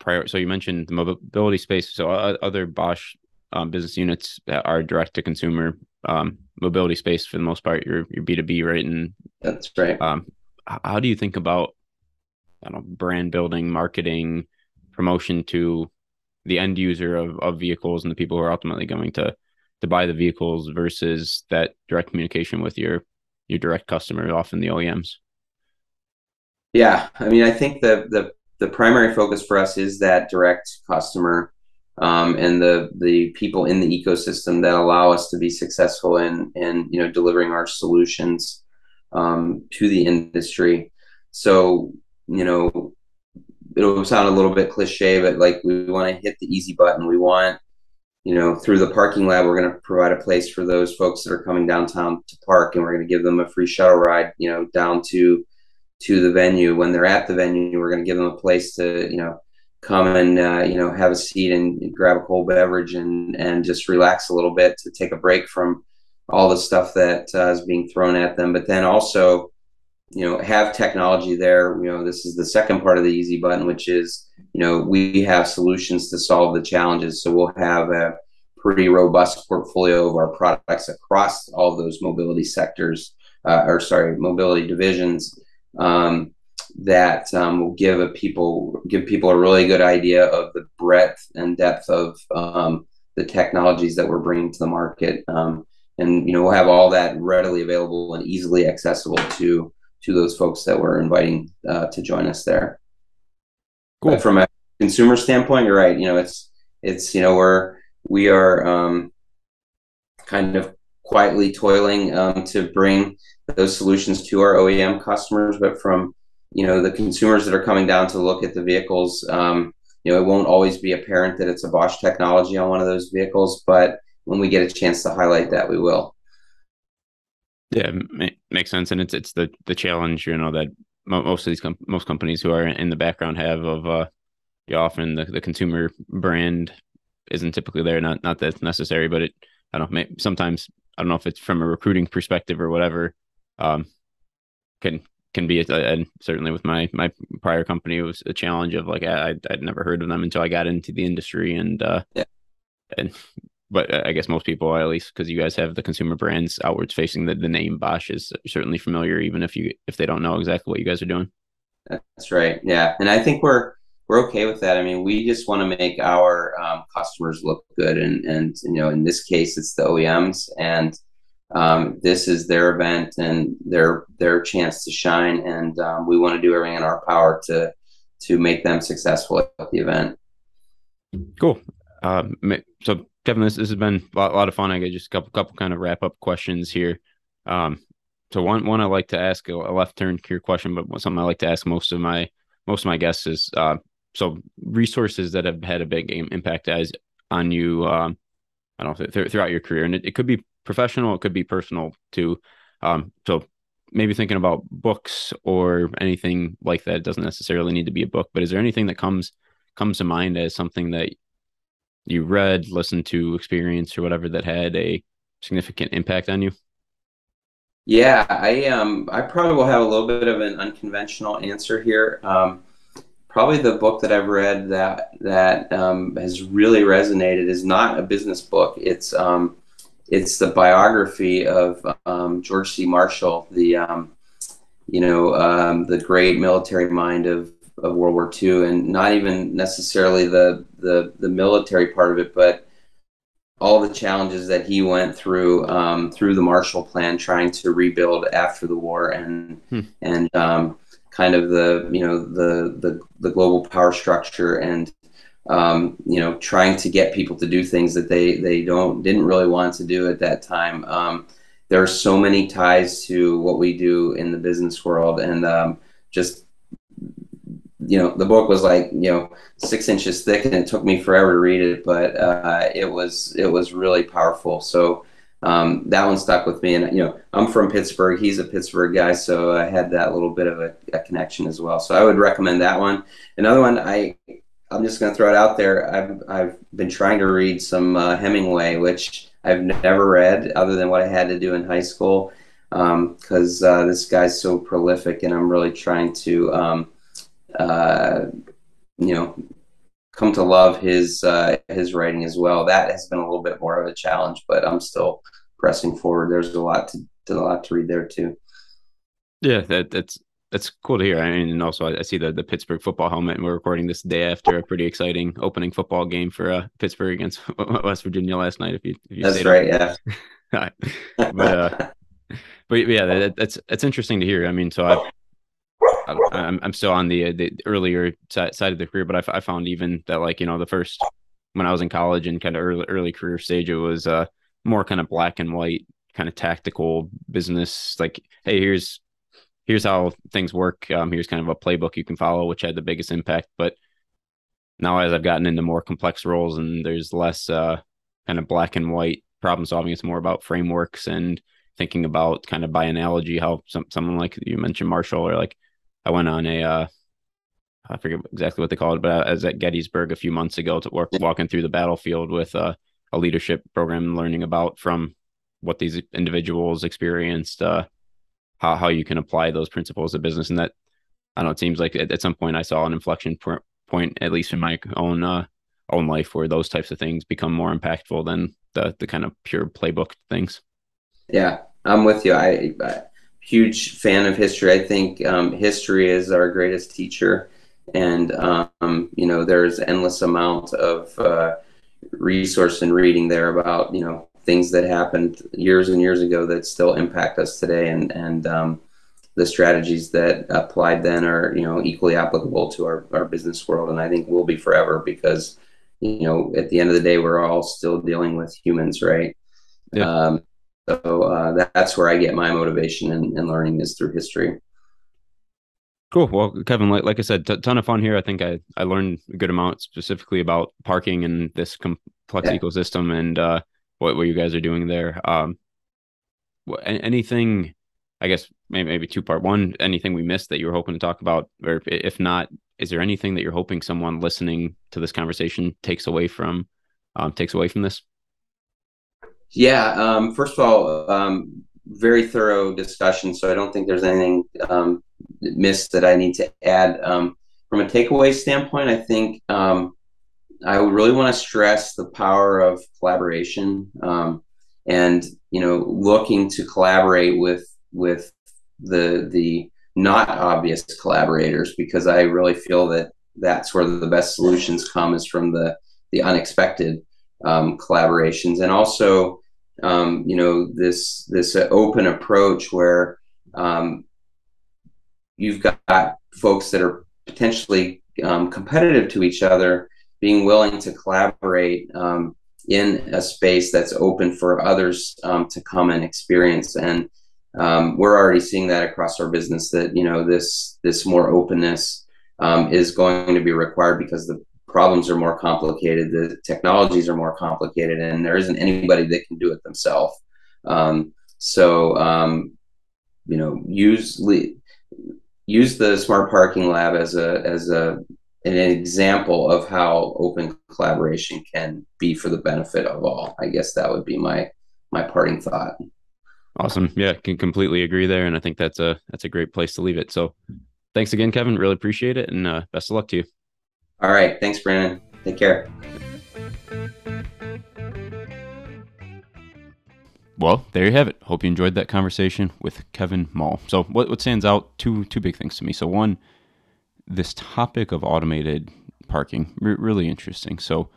prior? So you mentioned the mobility space. So other Bosch um, business units that are direct to consumer um, mobility space for the most part. You're you're B two B, right? And that's right. Um, how do you think about I don't know, brand building, marketing, promotion to the end user of, of vehicles and the people who are ultimately going to to buy the vehicles versus that direct communication with your your direct customer, often the OEMs? Yeah, I mean, I think the the the primary focus for us is that direct customer um, and the the people in the ecosystem that allow us to be successful in in you know delivering our solutions um, to the industry. So you know it'll sound a little bit cliche, but like we want to hit the easy button. We want you know through the parking lab we're going to provide a place for those folks that are coming downtown to park and we're going to give them a free shuttle ride you know down to to the venue. When they're at the venue, we're going to give them a place to, you know, come and uh, you know have a seat and grab a cold beverage and and just relax a little bit to take a break from all the stuff that uh, is being thrown at them. But then also, you know, have technology there. You know, this is the second part of the easy button, which is you know we have solutions to solve the challenges. So we'll have a pretty robust portfolio of our products across all those mobility sectors, uh, or sorry, mobility divisions. Um, that um, will give a people give people a really good idea of the breadth and depth of um, the technologies that we're bringing to the market. Um, and you know we'll have all that readily available and easily accessible to to those folks that we're inviting uh, to join us there. Cool. But from a consumer standpoint, you're right. You know, it's it's you know we're we are um, kind of quietly toiling um, to bring those solutions to our OEM customers, but from you know the consumers that are coming down to look at the vehicles, um, you know, it won't always be apparent that it's a Bosch technology on one of those vehicles, but when we get a chance to highlight that, we will. Yeah, makes sense, and it's it's the the challenge you know that most of these com- most companies who are in the background have of uh, often the, the consumer brand isn't typically there. Not not that it's necessary, but it I don't know. Sometimes I don't know if it's from a recruiting perspective or whatever. Um, can can be a, and certainly with my my prior company it was a challenge of like I I'd never heard of them until I got into the industry and uh yeah. and but I guess most people, at least because you guys have the consumer brands outwards facing, the, the name Bosch is certainly familiar, even if you if they don't know exactly what you guys are doing. That's right. Yeah, and I think we're we're okay with that. I mean, we just want to make our um, customers look good, and and you know, in this case, it's the OEMs, and um, this is their event and their their chance to shine, and um, we want to do everything in our power to to make them successful at the event. Cool. Um, so Kevin, this, this has been a lot, a lot of fun. I got just a couple couple kind of wrap up questions here. Um, so one one I like to ask a, left turn career question, but something I like to ask most of my most of my guests is uh, so resources that have had a big impact as on you. Um, I don't know th- throughout your career, and it, it could be professional, it could be personal too. Um, so maybe thinking about books or anything like that. It doesn't necessarily need to be a book, but is there anything that comes comes to mind as something that you read, listened to, experienced, or whatever that had a significant impact on you? Yeah, I um I probably will have a little bit of an unconventional answer here. Um, probably the book that I've read that that um, has really resonated is not a business book. It's um, it's the biography of um, George C. Marshall, the um, you know um, the great military mind of of World War II, and not even necessarily the the the military part of it, but all the challenges that he went through um, through the Marshall Plan, trying to rebuild after the war, and hmm. and um, kind of the you know the the the global power structure, and um, you know trying to get people to do things that they they don't didn't really want to do at that time. Um, there are so many ties to what we do in the business world, and um, just you know, the book was like, you know, six inches thick and it took me forever to read it, but uh, it was, it was really powerful. So um, that one stuck with me. And, you know, I'm from Pittsburgh. He's a Pittsburgh guy. So I had that little bit of a, a connection as well. So I would recommend that one. Another one, I, I'm just going to throw it out there. I've, I've been trying to read some uh, Hemingway, which I've never read other than what I had to do in high school because um, uh, this guy's so prolific and I'm really trying to, um, uh, you know, come to love his uh, his writing as well. That has been a little bit more of a challenge, but I'm still pressing forward. There's a lot to, a lot to read there too. Yeah, that that's that's cool to hear. I mean, and also I, see the the Pittsburgh football helmet, and we're recording this day after a pretty exciting opening football game for uh, Pittsburgh against West Virginia last night. If you, if you that's right, yeah. but uh, but yeah, that, that's that's interesting to hear. I mean, so I I'm, I'm still on the the earlier side, side of the career, but I, I found even that like you know the first when I was in college and kind of early early career stage, it was uh more kind of black and white, kind of tactical business. Like, hey, here's here's how things work. Um, here's kind of a playbook you can follow, which had the biggest impact. But now, as I've gotten into more complex roles and there's less uh kind of black and white problem solving, it's more about frameworks and thinking about kind of by analogy how some someone like you mentioned Marshall or like I went on a uh, I forget exactly what they called it, but I was at Gettysburg a few months ago to work walking through the battlefield with uh, a leadership program learning about from what these individuals experienced, uh, how how you can apply those principles of business, and that I don't know. It seems like at, at some point I saw an inflection point, at least in my own uh, own life, where those types of things become more impactful than the the kind of pure playbook things. Yeah, I'm with you. I, I huge fan of history. I think um, history is our greatest teacher, and um, you know there's endless amount of uh, resource and reading there about you know things that happened years and years ago that still impact us today, and and um, the strategies that applied then are you know equally applicable to our, our business world, and I think will be forever because you know at the end of the day we're all still dealing with humans, right? Yeah. Um, so uh, that's where I get my motivation and, and learning is through history. Cool. Well, Kevin, like, like I said, t- ton of fun here. I think I, I learned a good amount specifically about parking and this complex yeah. ecosystem and uh, what, what you guys are doing there. Um, anything, I guess, maybe, maybe two part one, anything we missed that you were hoping to talk about? Or if not, is there anything that you're hoping someone listening to this conversation takes away from, um, takes away from this? Yeah. Um, first of all, um, very thorough discussion. So I don't think there's anything um, missed that I need to add. Um, from a takeaway standpoint, I think um, I really want to stress the power of collaboration um, and you know looking to collaborate with with the the not obvious collaborators because I really feel that that's where the best solutions come is from the the unexpected um, collaborations. And also um, you know this this open approach where um, you've got folks that are potentially um, competitive to each other being willing to collaborate um, in a space that's open for others um, to come and experience and um, we're already seeing that across our business that you know this this more openness is going to be required because the problems are more complicated, the technologies are more complicated, and there isn't anybody that can do it themselves. Um, so, um, you know, use use the smart parking lab as a as a an example of how open collaboration can be for the benefit of all. I guess that would be my my parting thought. Awesome. Yeah, can completely agree there, and I think that's a that's a great place to leave it. So, thanks again, Kevin. Really appreciate it, and uh, best of luck to you. All right. Thanks, Brandon. Take care. Well, there you have it. Hope you enjoyed that conversation with Kevin Mall. So, what, what stands out? Two two big things to me. So, one, this topic of automated parking, really interesting. So,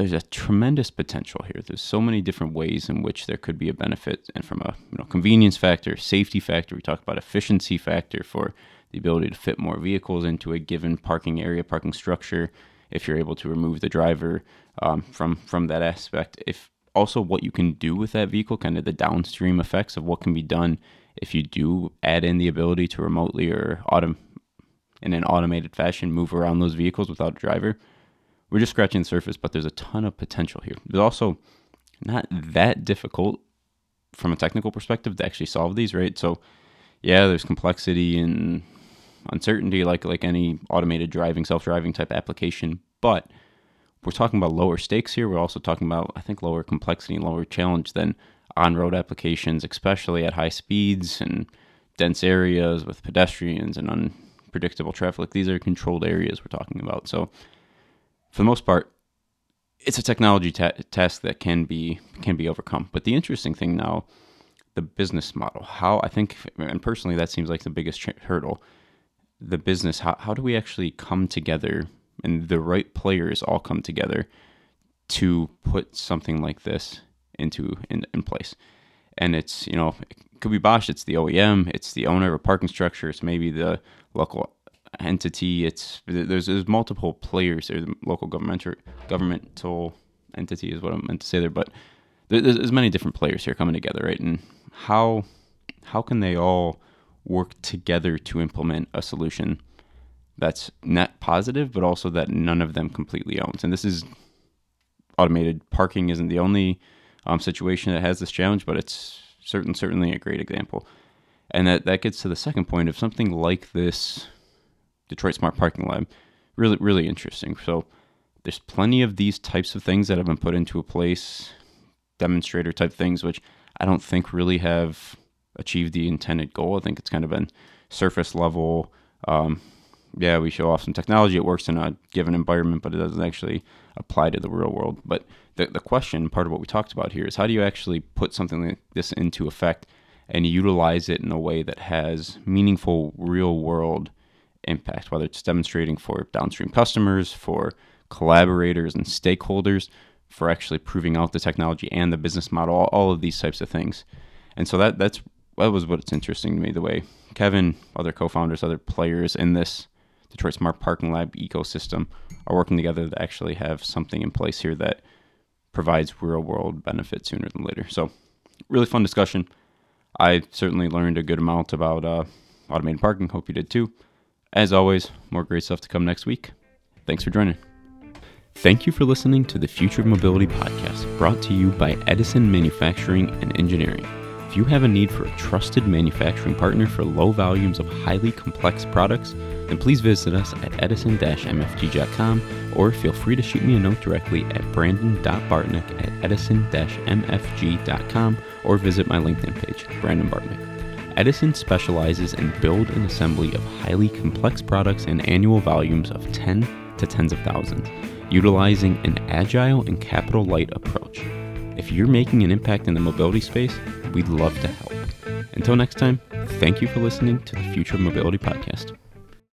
there's a tremendous potential here. There's so many different ways in which there could be a benefit, and from a you know convenience factor, safety factor, we talk about efficiency factor for the ability to fit more vehicles into a given parking area, parking structure. If you're able to remove the driver um, from from that aspect, if also what you can do with that vehicle, kind of the downstream effects of what can be done if you do add in the ability to remotely or autom- in an automated fashion move around those vehicles without a driver. We're just scratching the surface, but there's a ton of potential here. There's also not that difficult from a technical perspective to actually solve these, right? So, yeah, there's complexity and uncertainty like like any automated driving, self-driving type application, but we're talking about lower stakes here. We're also talking about I think lower complexity and lower challenge than on-road applications, especially at high speeds and dense areas with pedestrians and unpredictable traffic. These are controlled areas we're talking about. So for the most part, it's a technology ta- task that can be can be overcome. But the interesting thing now, the business model, how I think, and personally, that seems like the biggest hurdle the business how, how do we actually come together and the right players all come together to put something like this into in, in place and it's you know could be bosch it's the oem it's the owner of a parking structure it's maybe the local entity it's there's there's multiple players there the local governmental governmental entity is what i meant to say there but there's, there's many different players here coming together right and how how can they all work together to implement a solution that's net positive, but also that none of them completely owns. And this is automated parking isn't the only um, situation that has this challenge, but it's certain certainly a great example. And that, that gets to the second point of something like this Detroit Smart Parking Lab. Really, really interesting. So there's plenty of these types of things that have been put into a place, demonstrator type things, which I don't think really have achieved the intended goal. I think it's kind of been surface level. Um, yeah, we show off some technology. It works in a given environment, but it doesn't actually apply to the real world. But the, the question, part of what we talked about here, is how do you actually put something like this into effect and utilize it in a way that has meaningful real world impact, whether it's demonstrating for downstream customers, for collaborators and stakeholders, for actually proving out the technology and the business model, all, all of these types of things. And so that that's that was what's interesting to me. The way Kevin, other co-founders, other players in this Detroit Smart Parking Lab ecosystem are working together to actually have something in place here that provides real world benefit sooner than later. So, really fun discussion. I certainly learned a good amount about uh, automated parking. Hope you did too. As always, more great stuff to come next week. Thanks for joining. Thank you for listening to the Future of Mobility podcast, brought to you by Edison Manufacturing and Engineering. If you have a need for a trusted manufacturing partner for low volumes of highly complex products, then please visit us at edison-mfg.com or feel free to shoot me a note directly at brandon.bartnick at edison-mfg.com or visit my LinkedIn page, Brandon Bartnick. Edison specializes in build and assembly of highly complex products and annual volumes of 10 to tens of thousands, utilizing an agile and capital light approach. If you're making an impact in the mobility space, we'd love to help. Until next time, thank you for listening to the Future Mobility podcast.